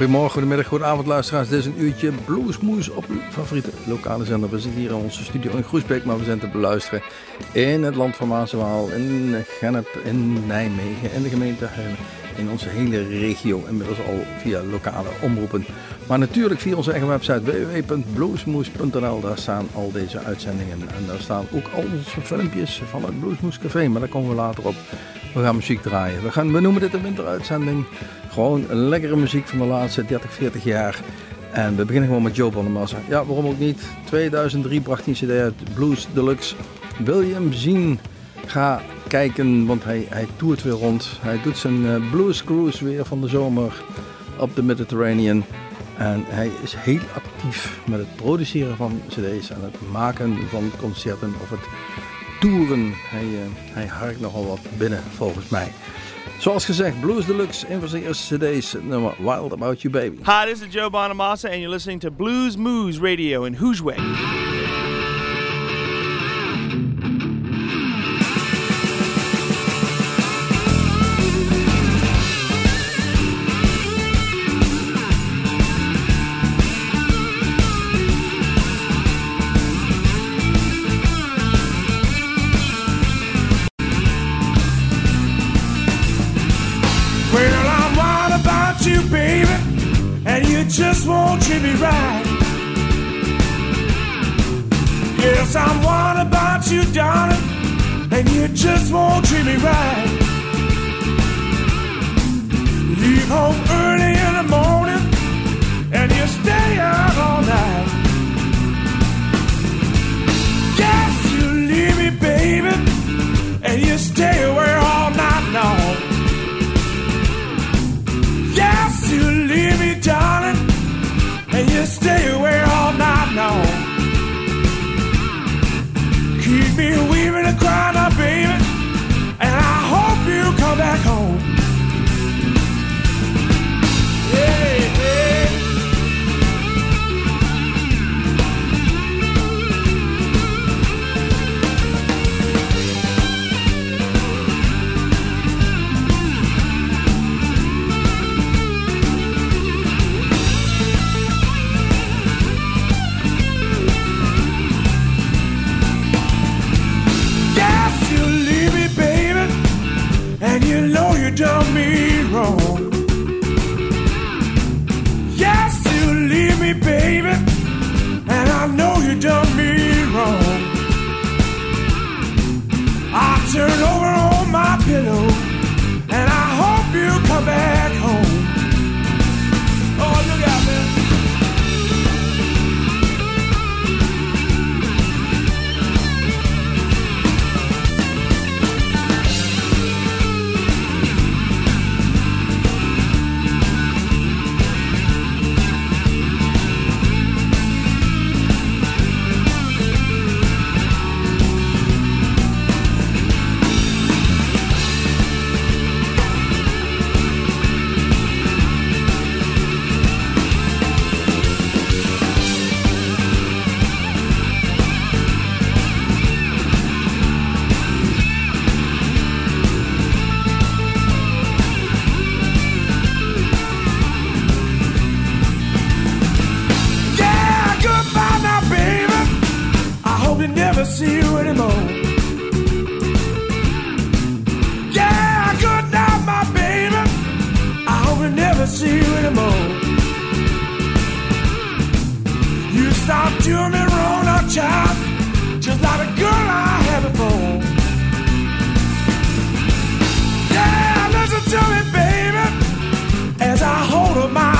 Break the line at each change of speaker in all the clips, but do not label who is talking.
Goedemorgen, goedemiddag, goedenavond luisteraars. Dit is een uurtje Bluesmoes op uw favoriete lokale zender. We zitten hier in onze studio in Groesbeek, maar we zijn te beluisteren in het land van Maaswaal, in Gennep, in Nijmegen, in de gemeente in onze hele regio. Inmiddels al via lokale omroepen. Maar natuurlijk via onze eigen website www.bluesmoes.nl. Daar staan al deze uitzendingen. En daar staan ook al onze filmpjes van het Bluesmoes Café. Maar daar komen we later op. We gaan muziek draaien. We, gaan, we noemen dit een winteruitzending. Gewoon lekkere muziek van de laatste 30, 40 jaar. En we beginnen gewoon met Joe Bonamassa. Ja, waarom ook niet? 2003 bracht hij een cd uit, Blues Deluxe. Wil je hem zien? Ga kijken, want hij, hij toert weer rond. Hij doet zijn uh, blues cruise weer van de zomer op de Mediterranean. En hij is heel actief met het produceren van cd's en het maken van concerten of het toeren. Hij, uh, hij harkt nogal wat binnen volgens mij. Zoals gezegd, Blues Deluxe, een van zijn eerste cd's, nummer Wild About You Baby.
Hi, this is Joe Bonamassa and you're listening to Blues Moose Radio in Hoosweg. Won't treat me right. Yes, I'm one about you, darling, and you just won't treat me right. Leave home early in the morning, and you stay out all night. see you anymore. Yeah, good night, my baby. I hope I never see you
anymore. You stopped doing me wrong, now, child, just like a girl I had before. Yeah, listen to me, baby, as I hold up my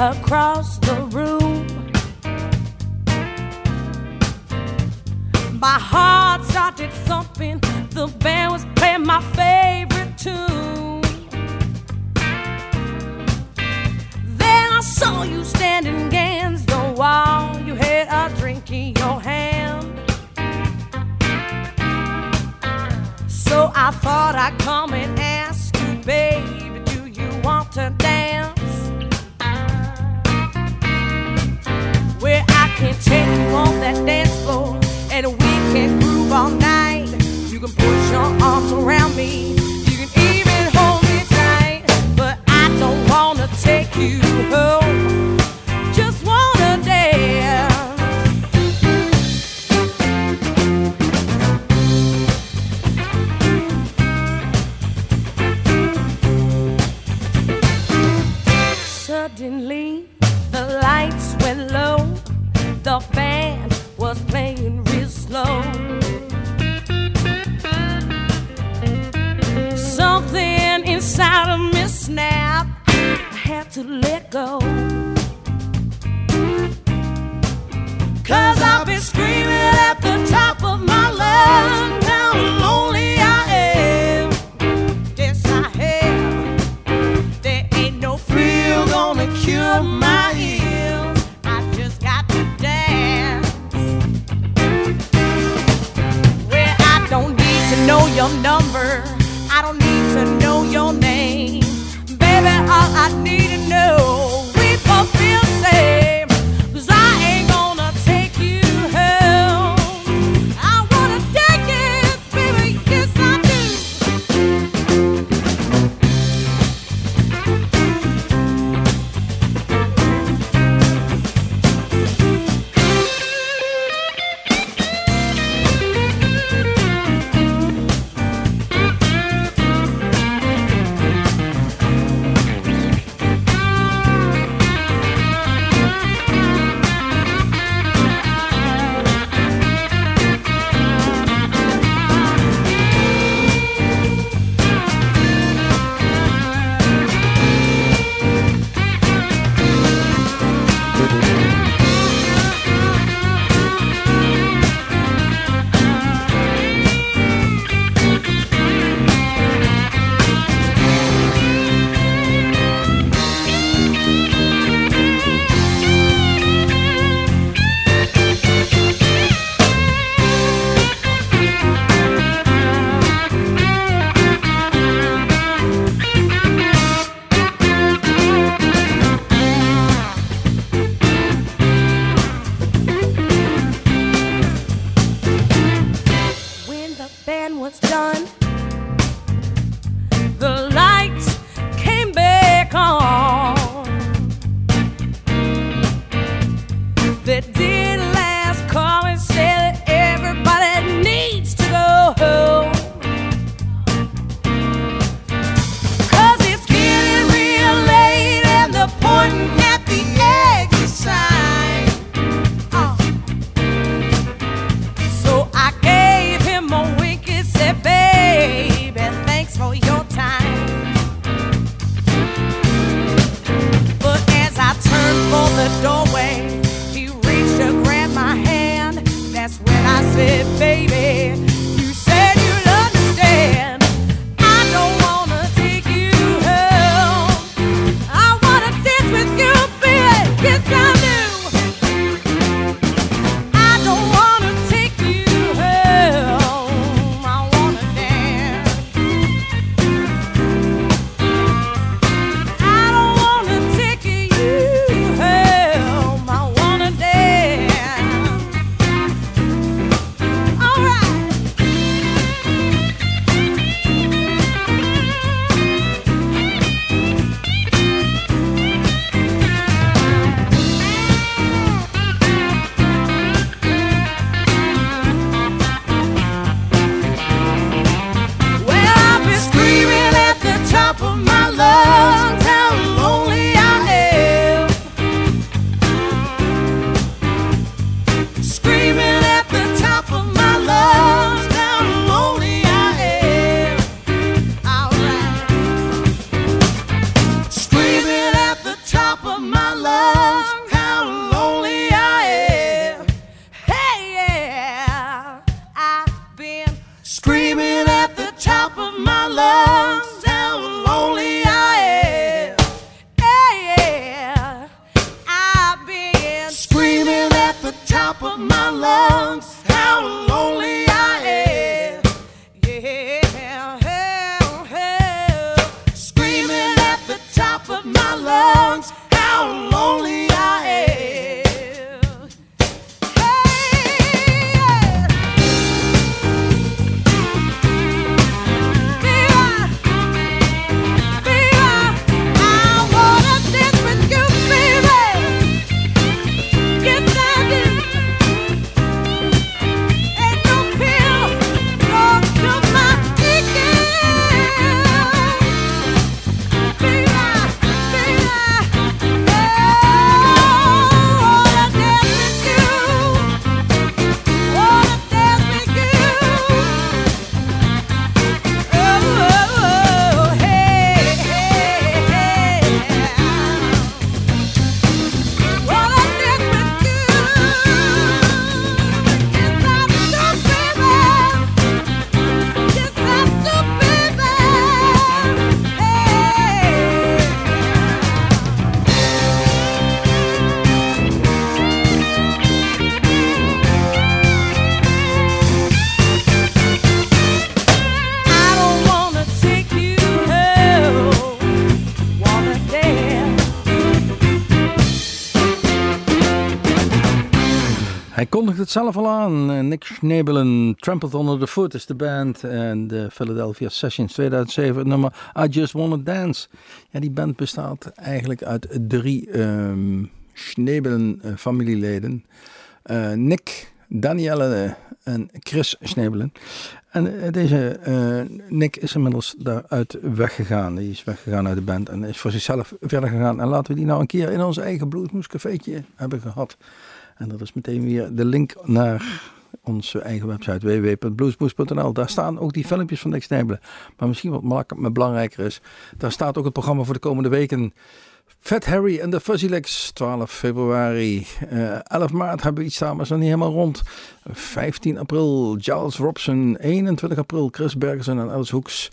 across the
kondigt het zelf al aan. Eh, Nick Schnabelen, Trampled Under the Foot is de band. En de Philadelphia Sessions 2007, het nummer I Just Wanna Dance. Ja, die band bestaat eigenlijk uit drie ehm Schnabelen eh. Eh, Nick, Danielle en Chris Schnabelen. En deze Nick is inmiddels daaruit weggegaan. Die is weggegaan uit de band en is voor zichzelf verder gegaan. En laten we die nou een keer in ons eigen Bluesmoes cafeetje hebben gehad. En dat is meteen weer de link naar onze eigen website www.bluesmoes.nl. Daar staan ook die filmpjes van Nick Snijbelen. Maar misschien wat belangrijker is, daar staat ook het programma voor de komende weken. Fat Harry en de Fuzzy Legs, 12 februari. Eh 11 maart hebben we iets maar is nog niet helemaal rond. 15 april Giles Robson. 21 april Chris Bergersen en Alice Hoeks.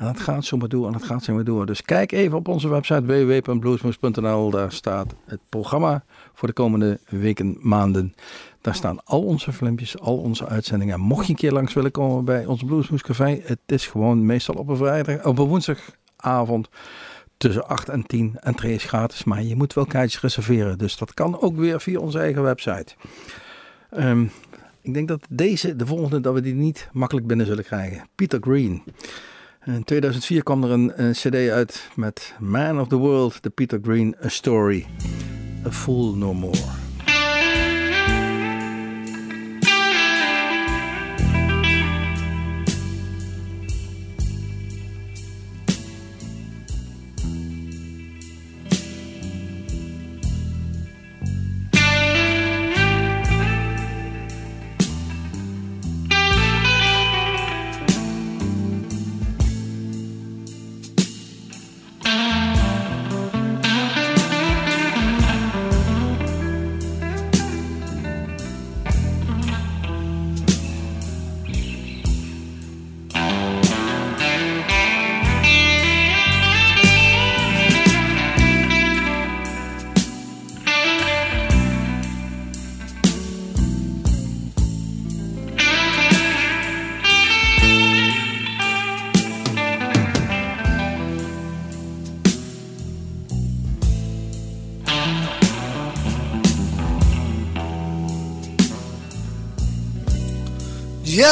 En dat gaat zo maar door en dat gaat zo maar door. Dus kijk even op onze website www.bluesmoes.nl. Daar staat het programma voor de komende weken, maanden. Daar staan al onze filmpjes, al onze uitzendingen. Mocht je een keer langs willen komen bij ons Bluesmoes Café. Het is gewoon meestal op een vrijdag, op een woensdagavond tussen 8 en 10. Entree is gratis, maar je moet wel kaartjes reserveren. Dus dat kan ook weer via onze eigen website. Ehm, ik denk dat deze, de volgende, dat we die niet makkelijk binnen zullen krijgen. Peter Green. In 2004 kwam er een, een cd uit met Man of the World, de Peter Green A Story. A Fool No More.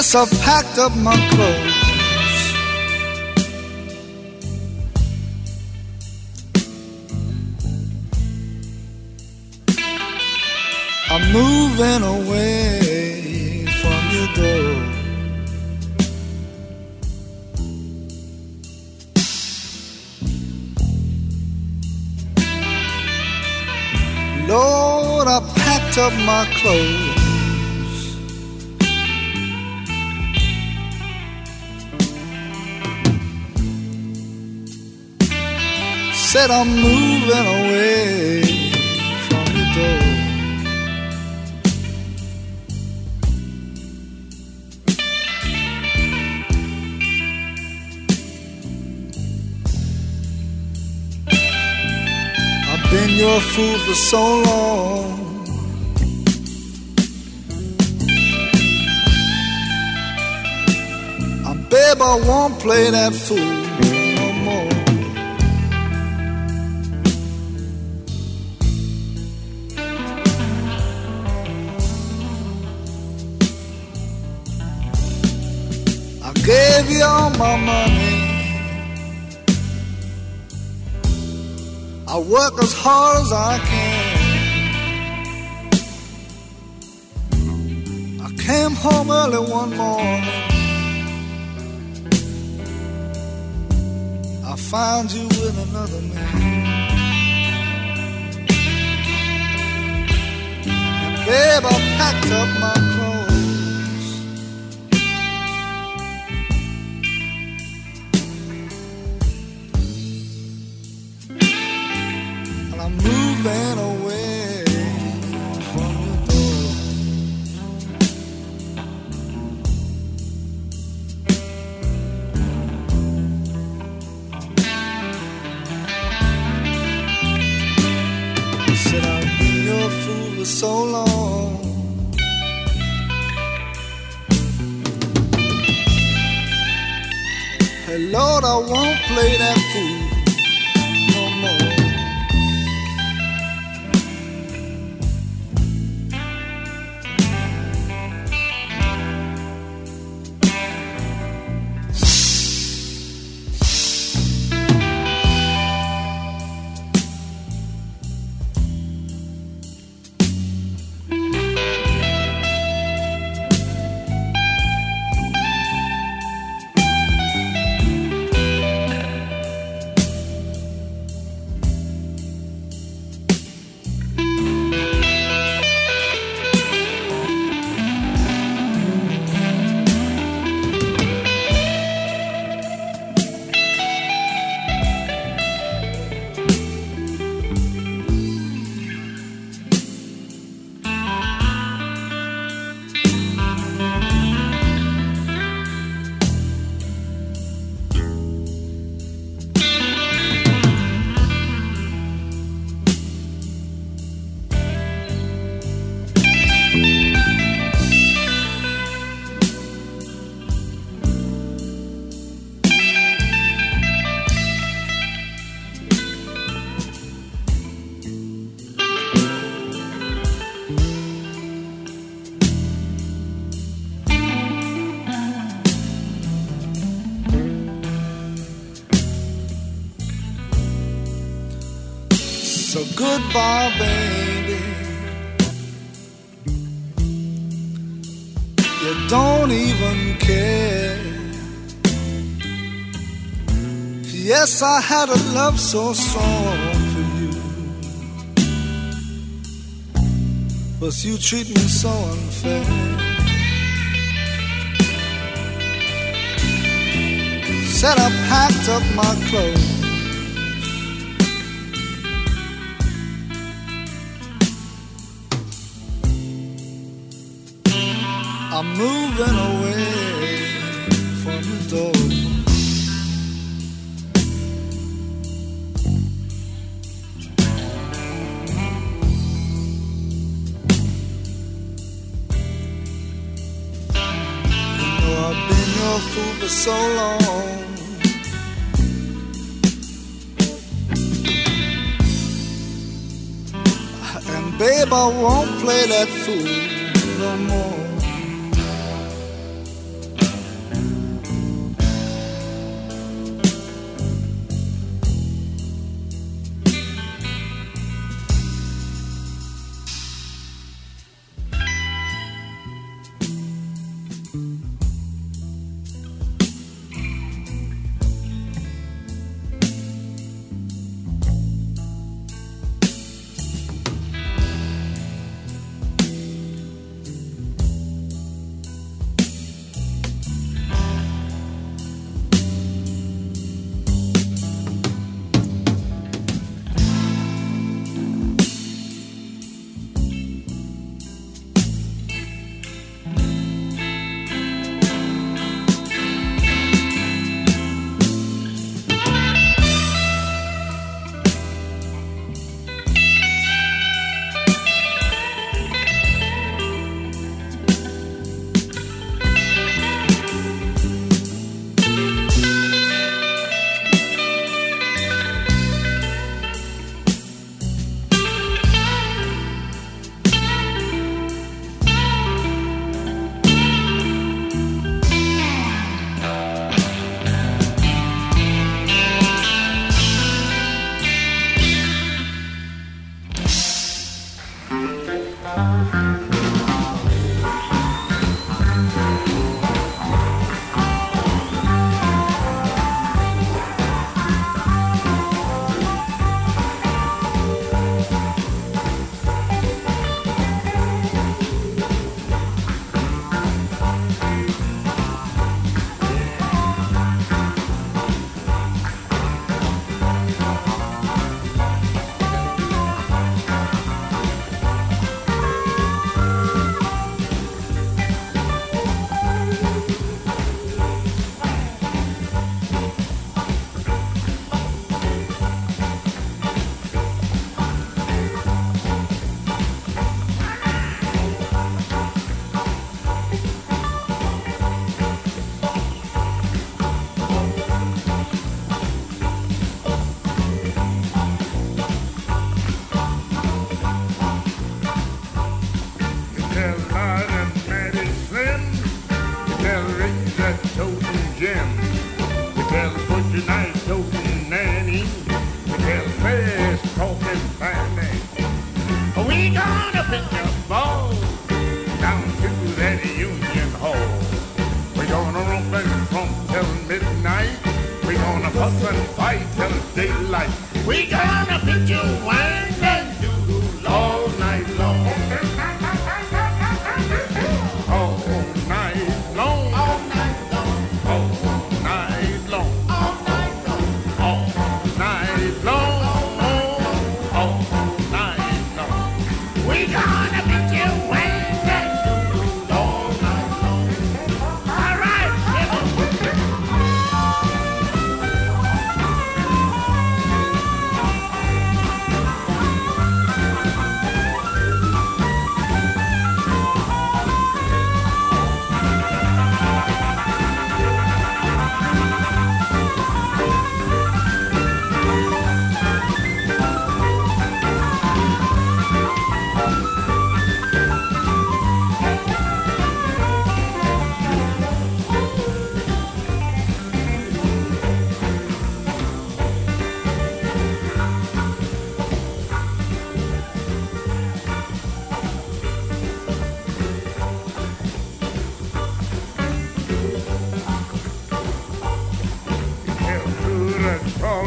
Yes, I've packed up my clothes. I'm moving away from your door. Lord, I packed up my clothes. I'm moving away from the door. I've been your fool for so long. Ah, babe, I won't play that fool. Gave you all my money. I work as hard as I can. I came home early one morning. I found you with another man. And babe, I packed up my clothes. Goodbye, baby. You don't even care. Yes, I had a love so strong for you. But you treat me so unfair. Said I packed up my clothes. Moving away from the door. You know I've been your fool for so long. And babe, I won't play that fool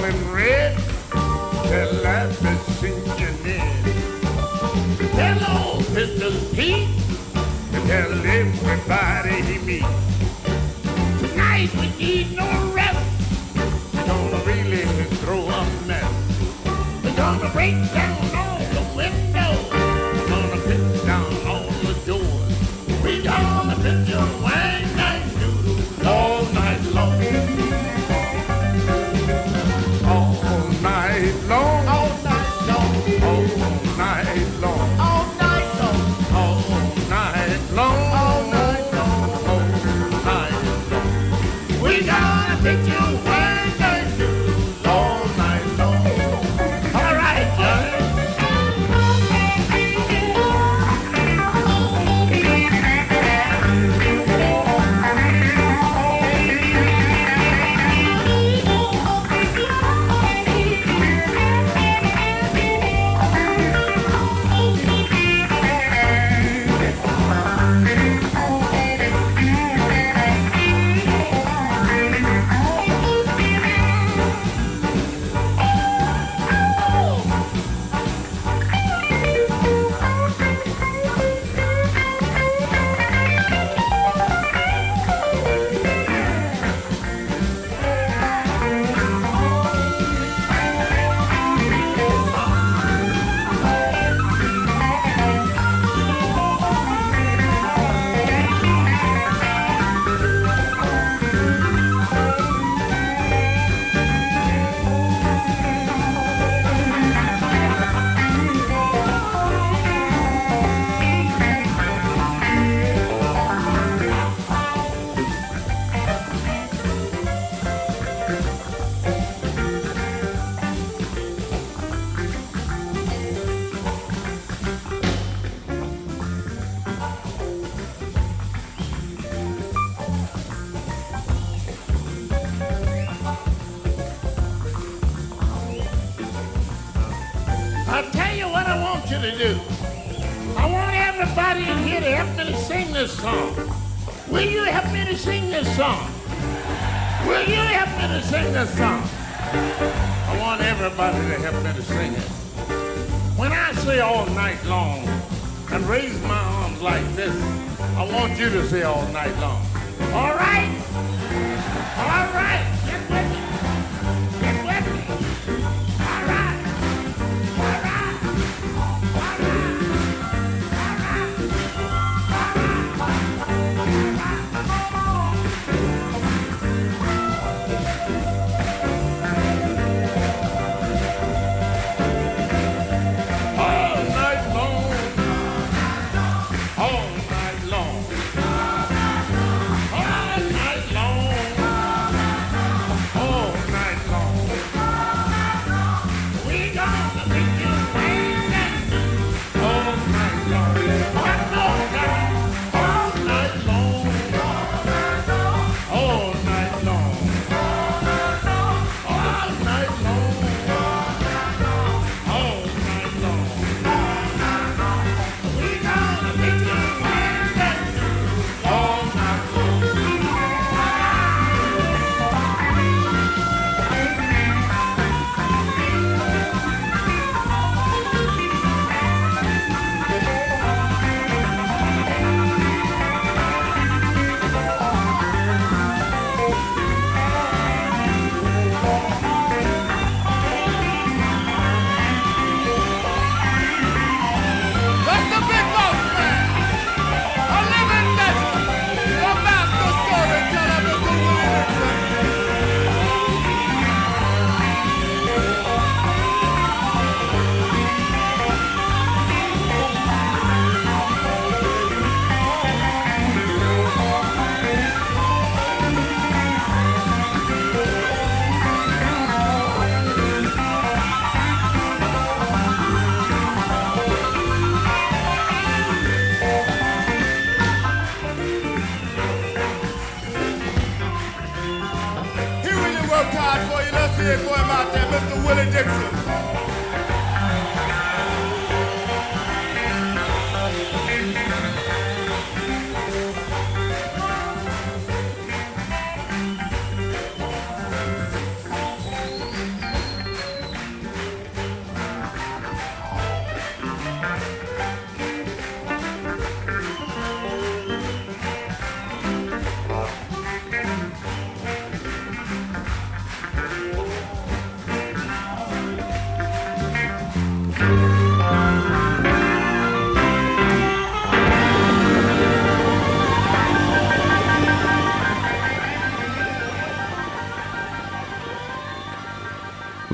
and red. Life is sinking in. Tell old Mr. Pete. Tell everybody he meets. Tonight we need no rest. We're gonna really throw a mess. We're gonna break down do. I want everybody in here to help me to sing this song. Will you help me to sing this song? Will you help me to sing this song? I want everybody to help me to sing it. When I say all night long and raise my arms like this, I want you to say all night long. All right? All right.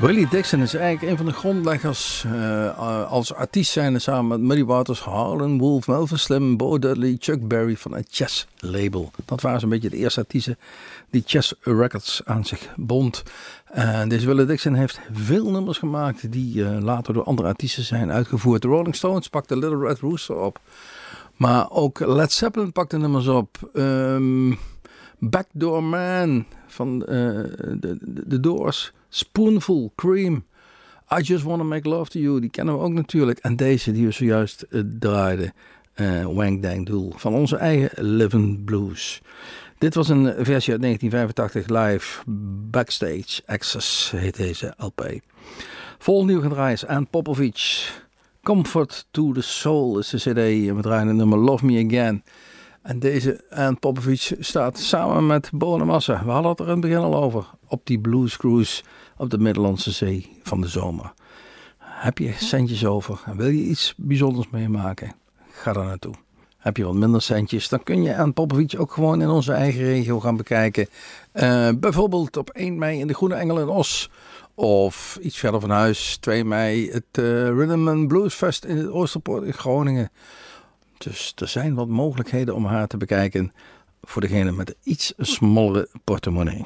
Willie Dixon
is eigenlijk een van de grondleggers uh, als artiest zijn samen met Muddy Waters, Harlan Wolf, Melvin Slim, Bo Dudley, Chuck Berry van het Chess label. Dat waren zo'n beetje de eerste artiesten die Chess Records aan zich bond. En deze Willie Dixon heeft veel nummers gemaakt die uh, later door andere artiesten zijn uitgevoerd. De Rolling Stones pakte Little Red Rooster op. Maar ook Led Zeppelin pakte nummers op. Um, Backdoor Man van de, de, de Doors. Spoonful, Cream. I Just Wanna Make Love To You. Die kennen we ook natuurlijk. En deze die we zojuist uh, draaiden. Uh, Wang Dang Doel. Van onze eigen Living Blues. Dit was een versie uit 1985 live. Backstage Access heet deze LP. Vol nieuw gedraaid is Popovic. Comfort to the Soul is de cd. En we draaien het nummer Love Me Again. En deze Ann Popovic staat samen met Bonamassa. We hadden het er in het begin al over. Op die blues cruise op de Middellandse Zee van de zomer. Heb je centjes over en wil je iets bijzonders meemaken? Ga daar naartoe. Heb je wat minder centjes, dan kun je aan Popovic ook gewoon in onze eigen regio gaan bekijken. Uh, bijvoorbeeld op 1 mei in de Groene Engel in Os. Of iets verder van huis, 2 mei, het uh, Rhythm and Blues Fest in het Oosterpoort in Groningen. Dus er zijn wat mogelijkheden om haar te bekijken voor degene met een iets smallere portemonnee.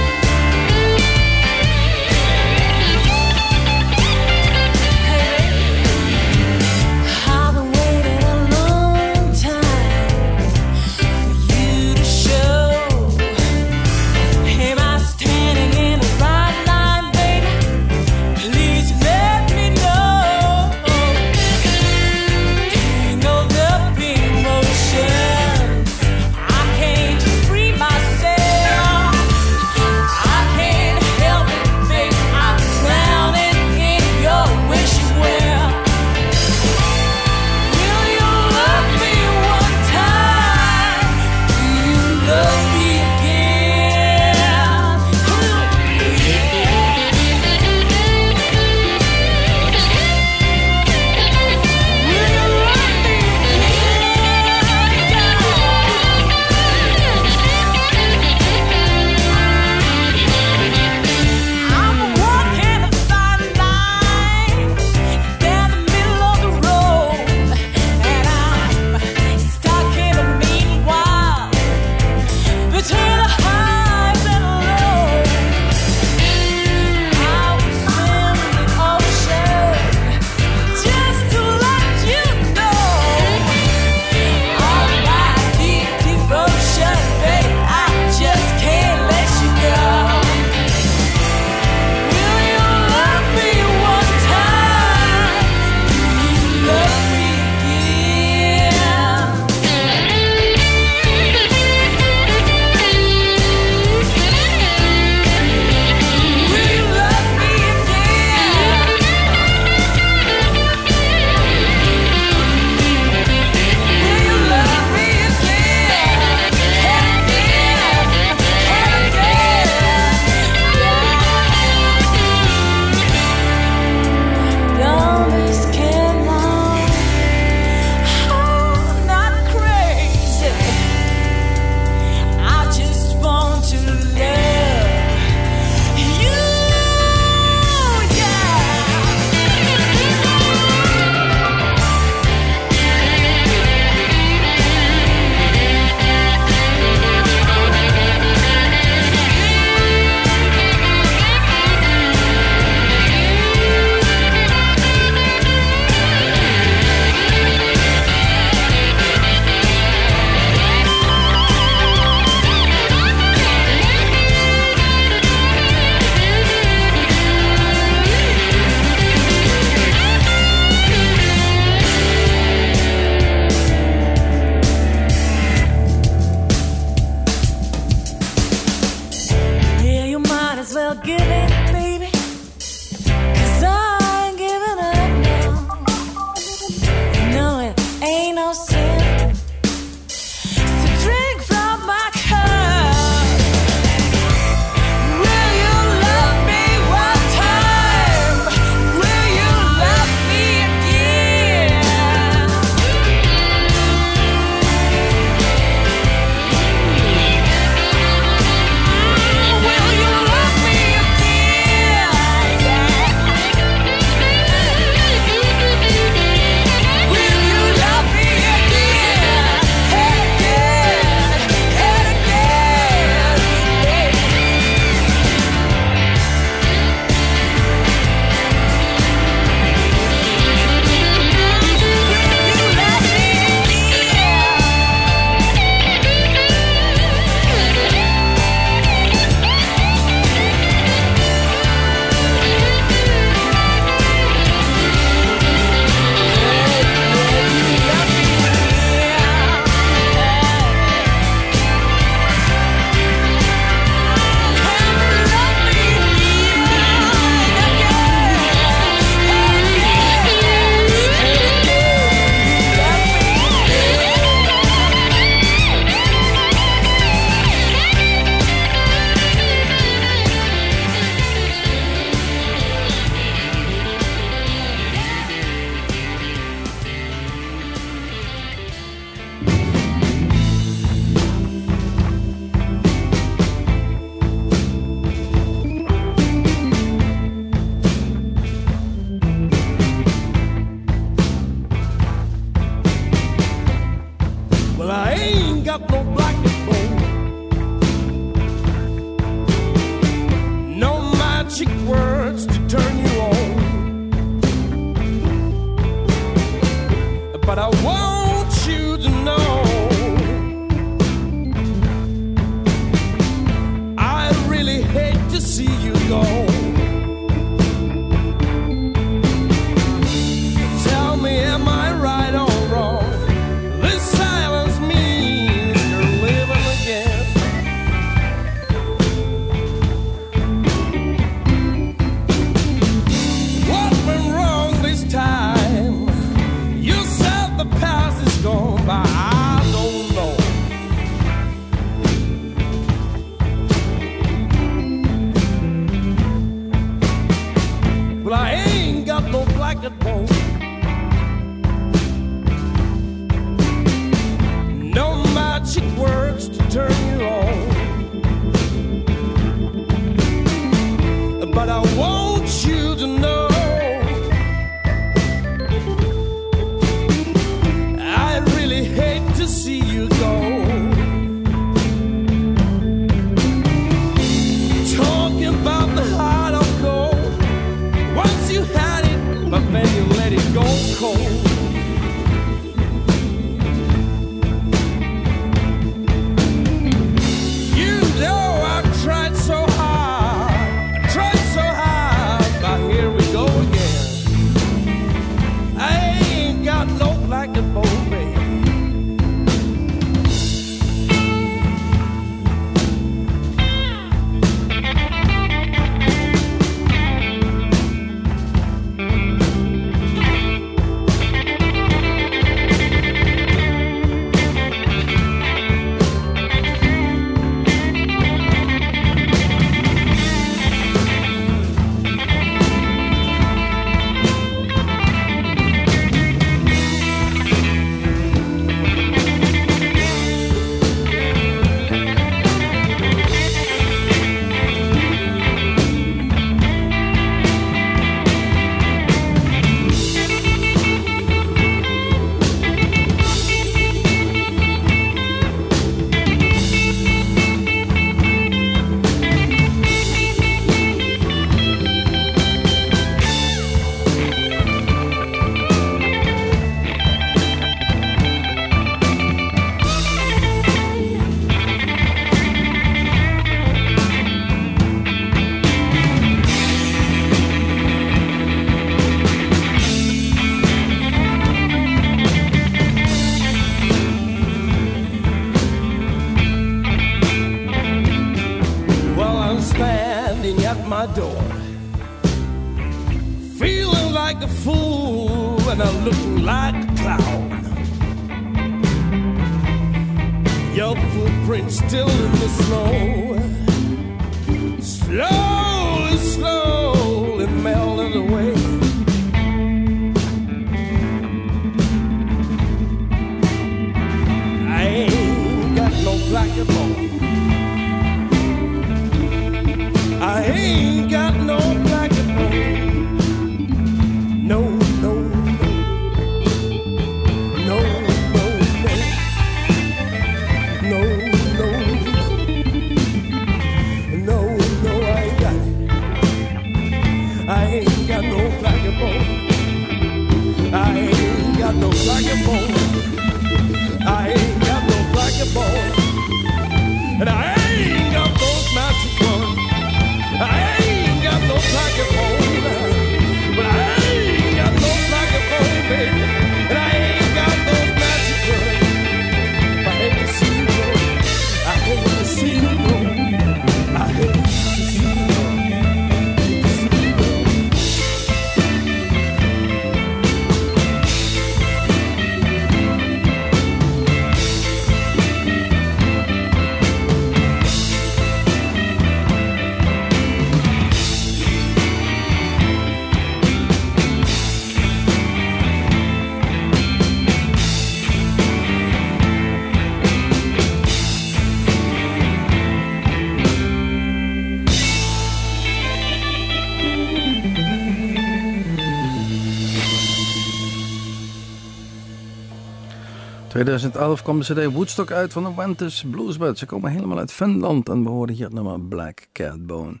2011 kwam de CD Woodstock uit van de Wentus Bluesband. Ze komen helemaal uit Finland en we horen hier het nummer Black Catbone.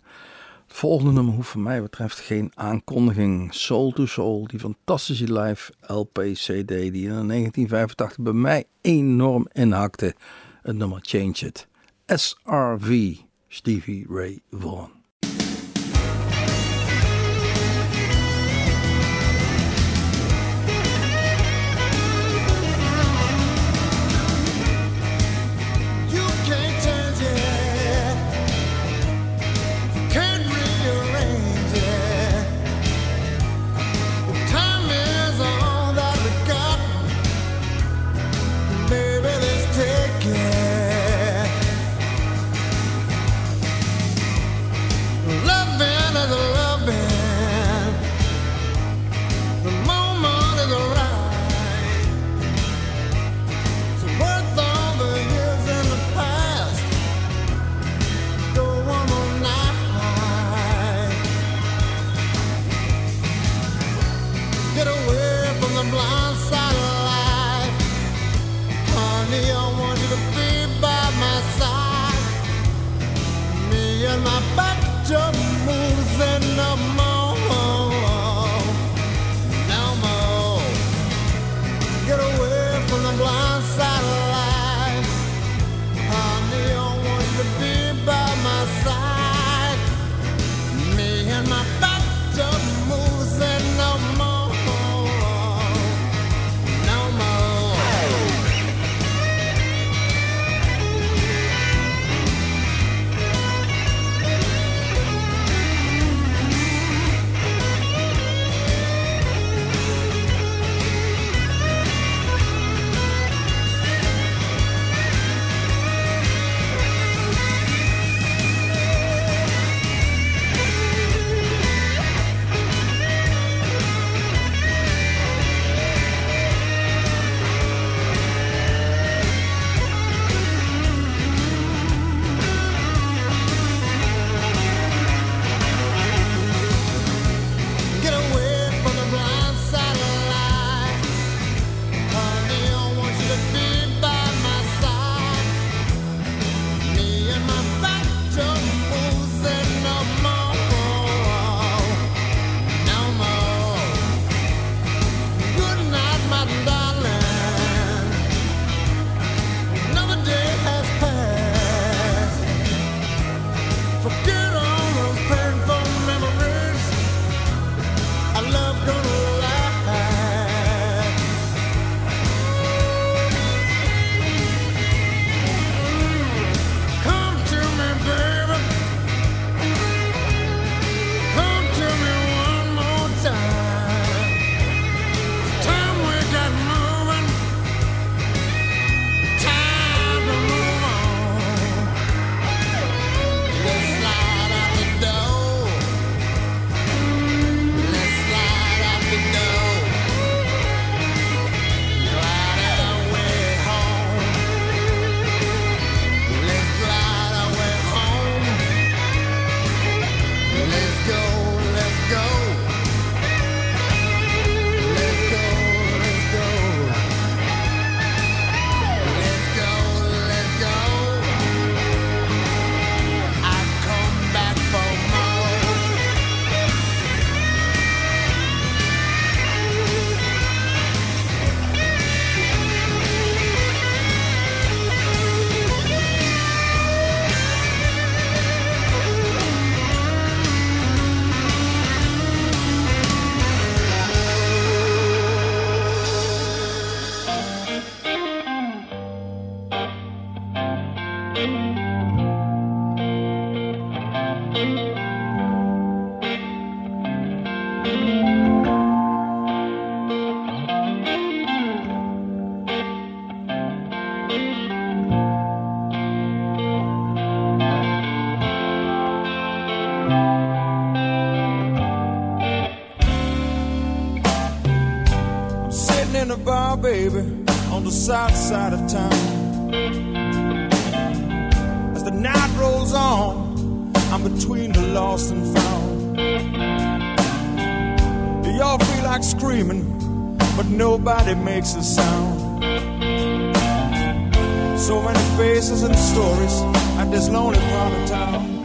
Het volgende nummer hoeft van mij betreft geen aankondiging. Soul to Soul, die fantastische live LP-CD die in 1985 bij mij enorm inhakte. Het nummer Change It. SRV, Stevie Ray Vaughan.
nobody makes a sound. So many faces and stories at this lonely part of town.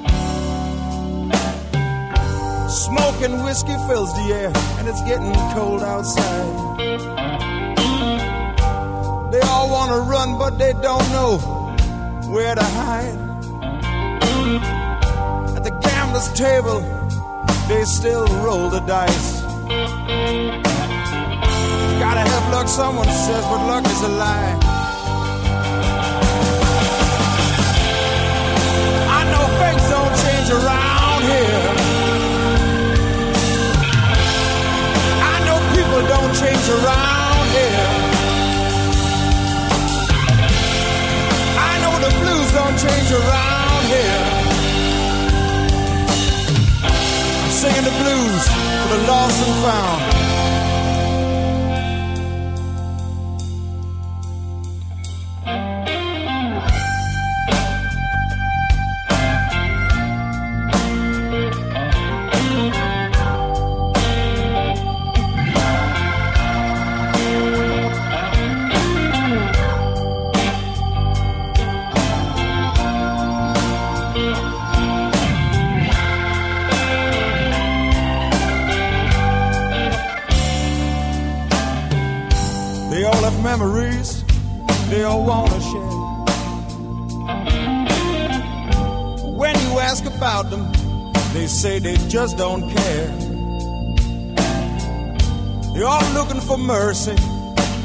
Smoke and whiskey fills the air, and it's getting cold outside. They all want to run, but they don't know where to hide. At the gambler's table, they still roll the dice. Luck, someone says, but luck is a lie. I know things don't change around here. I know people don't change around here. I know the blues don't change around here. I'm singing the blues for the lost and found. They all have memories they all wanna share. When you ask about them, they say they just don't care. They're all looking for mercy,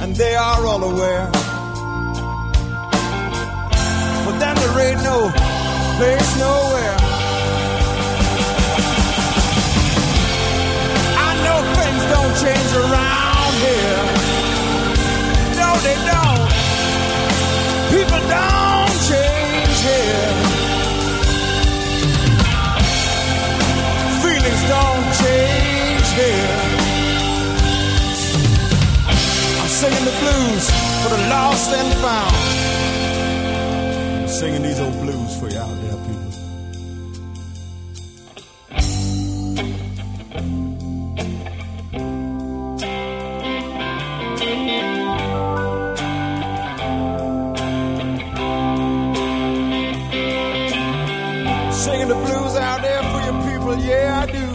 and they are all aware. For them, there ain't no place nowhere. I know things don't change around here. No, they don't. People don't change here. Feelings don't change here. I'm singing the blues for the lost and found. Singing these old blues for you out there, people. Singing the blues out there for your people, yeah, I do.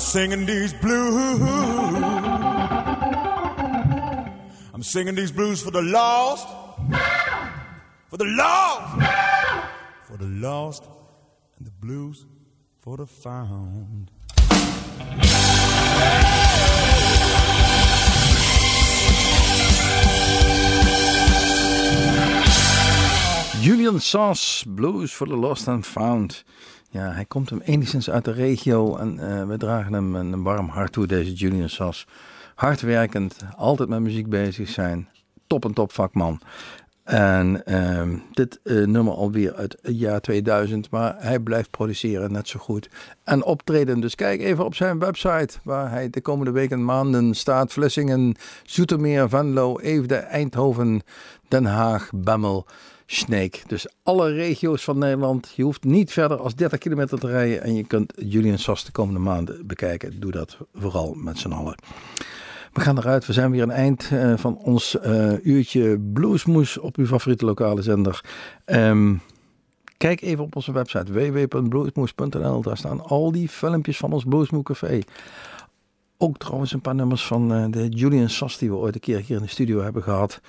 Singing these blues.
I'm singing these blues for the lost, for the lost, for the lost, and the blues for the found.
Julian Sas, Blues for the Lost and Found. Ja, hij komt hem enigszins uit de regio en uh, we dragen hem een warm hart toe, deze Julian Sass. Hardwerkend, altijd met muziek bezig zijn. Top en top vakman. En uh, dit uh, nummer alweer uit het jaar 2000, maar hij blijft produceren net zo goed. En optreden, dus kijk even op zijn website waar hij de komende weken en maanden staat. Vlissingen, Zoetermeer, Venlo, Eefde, Eindhoven, Den Haag, Bemmel. Sneek. Dus alle regio's van Nederland. Je hoeft niet verder als 30 kilometer te rijden. En je kunt Julian Sas de komende maanden bekijken. Doe dat vooral met z'n allen. We gaan eruit. We zijn weer aan het eind uh, van ons uh, uurtje Bluesmoes op uw favoriete lokale zender. Um, kijk even op onze website www.bluesmoes.nl. Daar staan al die filmpjes van ons Bluesmoes Café. Ook trouwens een paar nummers van uh, de Julian Sas die we ooit een keer hier in de studio hebben gehad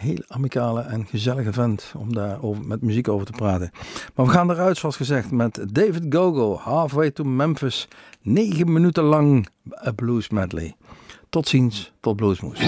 heel amicale en gezellige vent om daar over, met muziek over te praten. Maar we gaan eruit, zoals gezegd, met David Gogo, Halfway to Memphis. 9 minuten lang a blues medley. Tot ziens, tot Bluesmoes.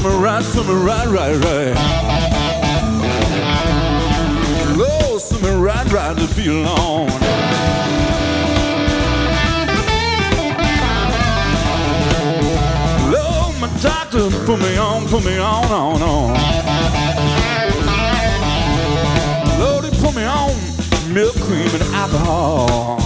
summer right, summer right, right, right. Low summer right, right to be alone. Low, my doctor, put me on, put me on, on, on. Lordy, put me on milk, cream, and alcohol.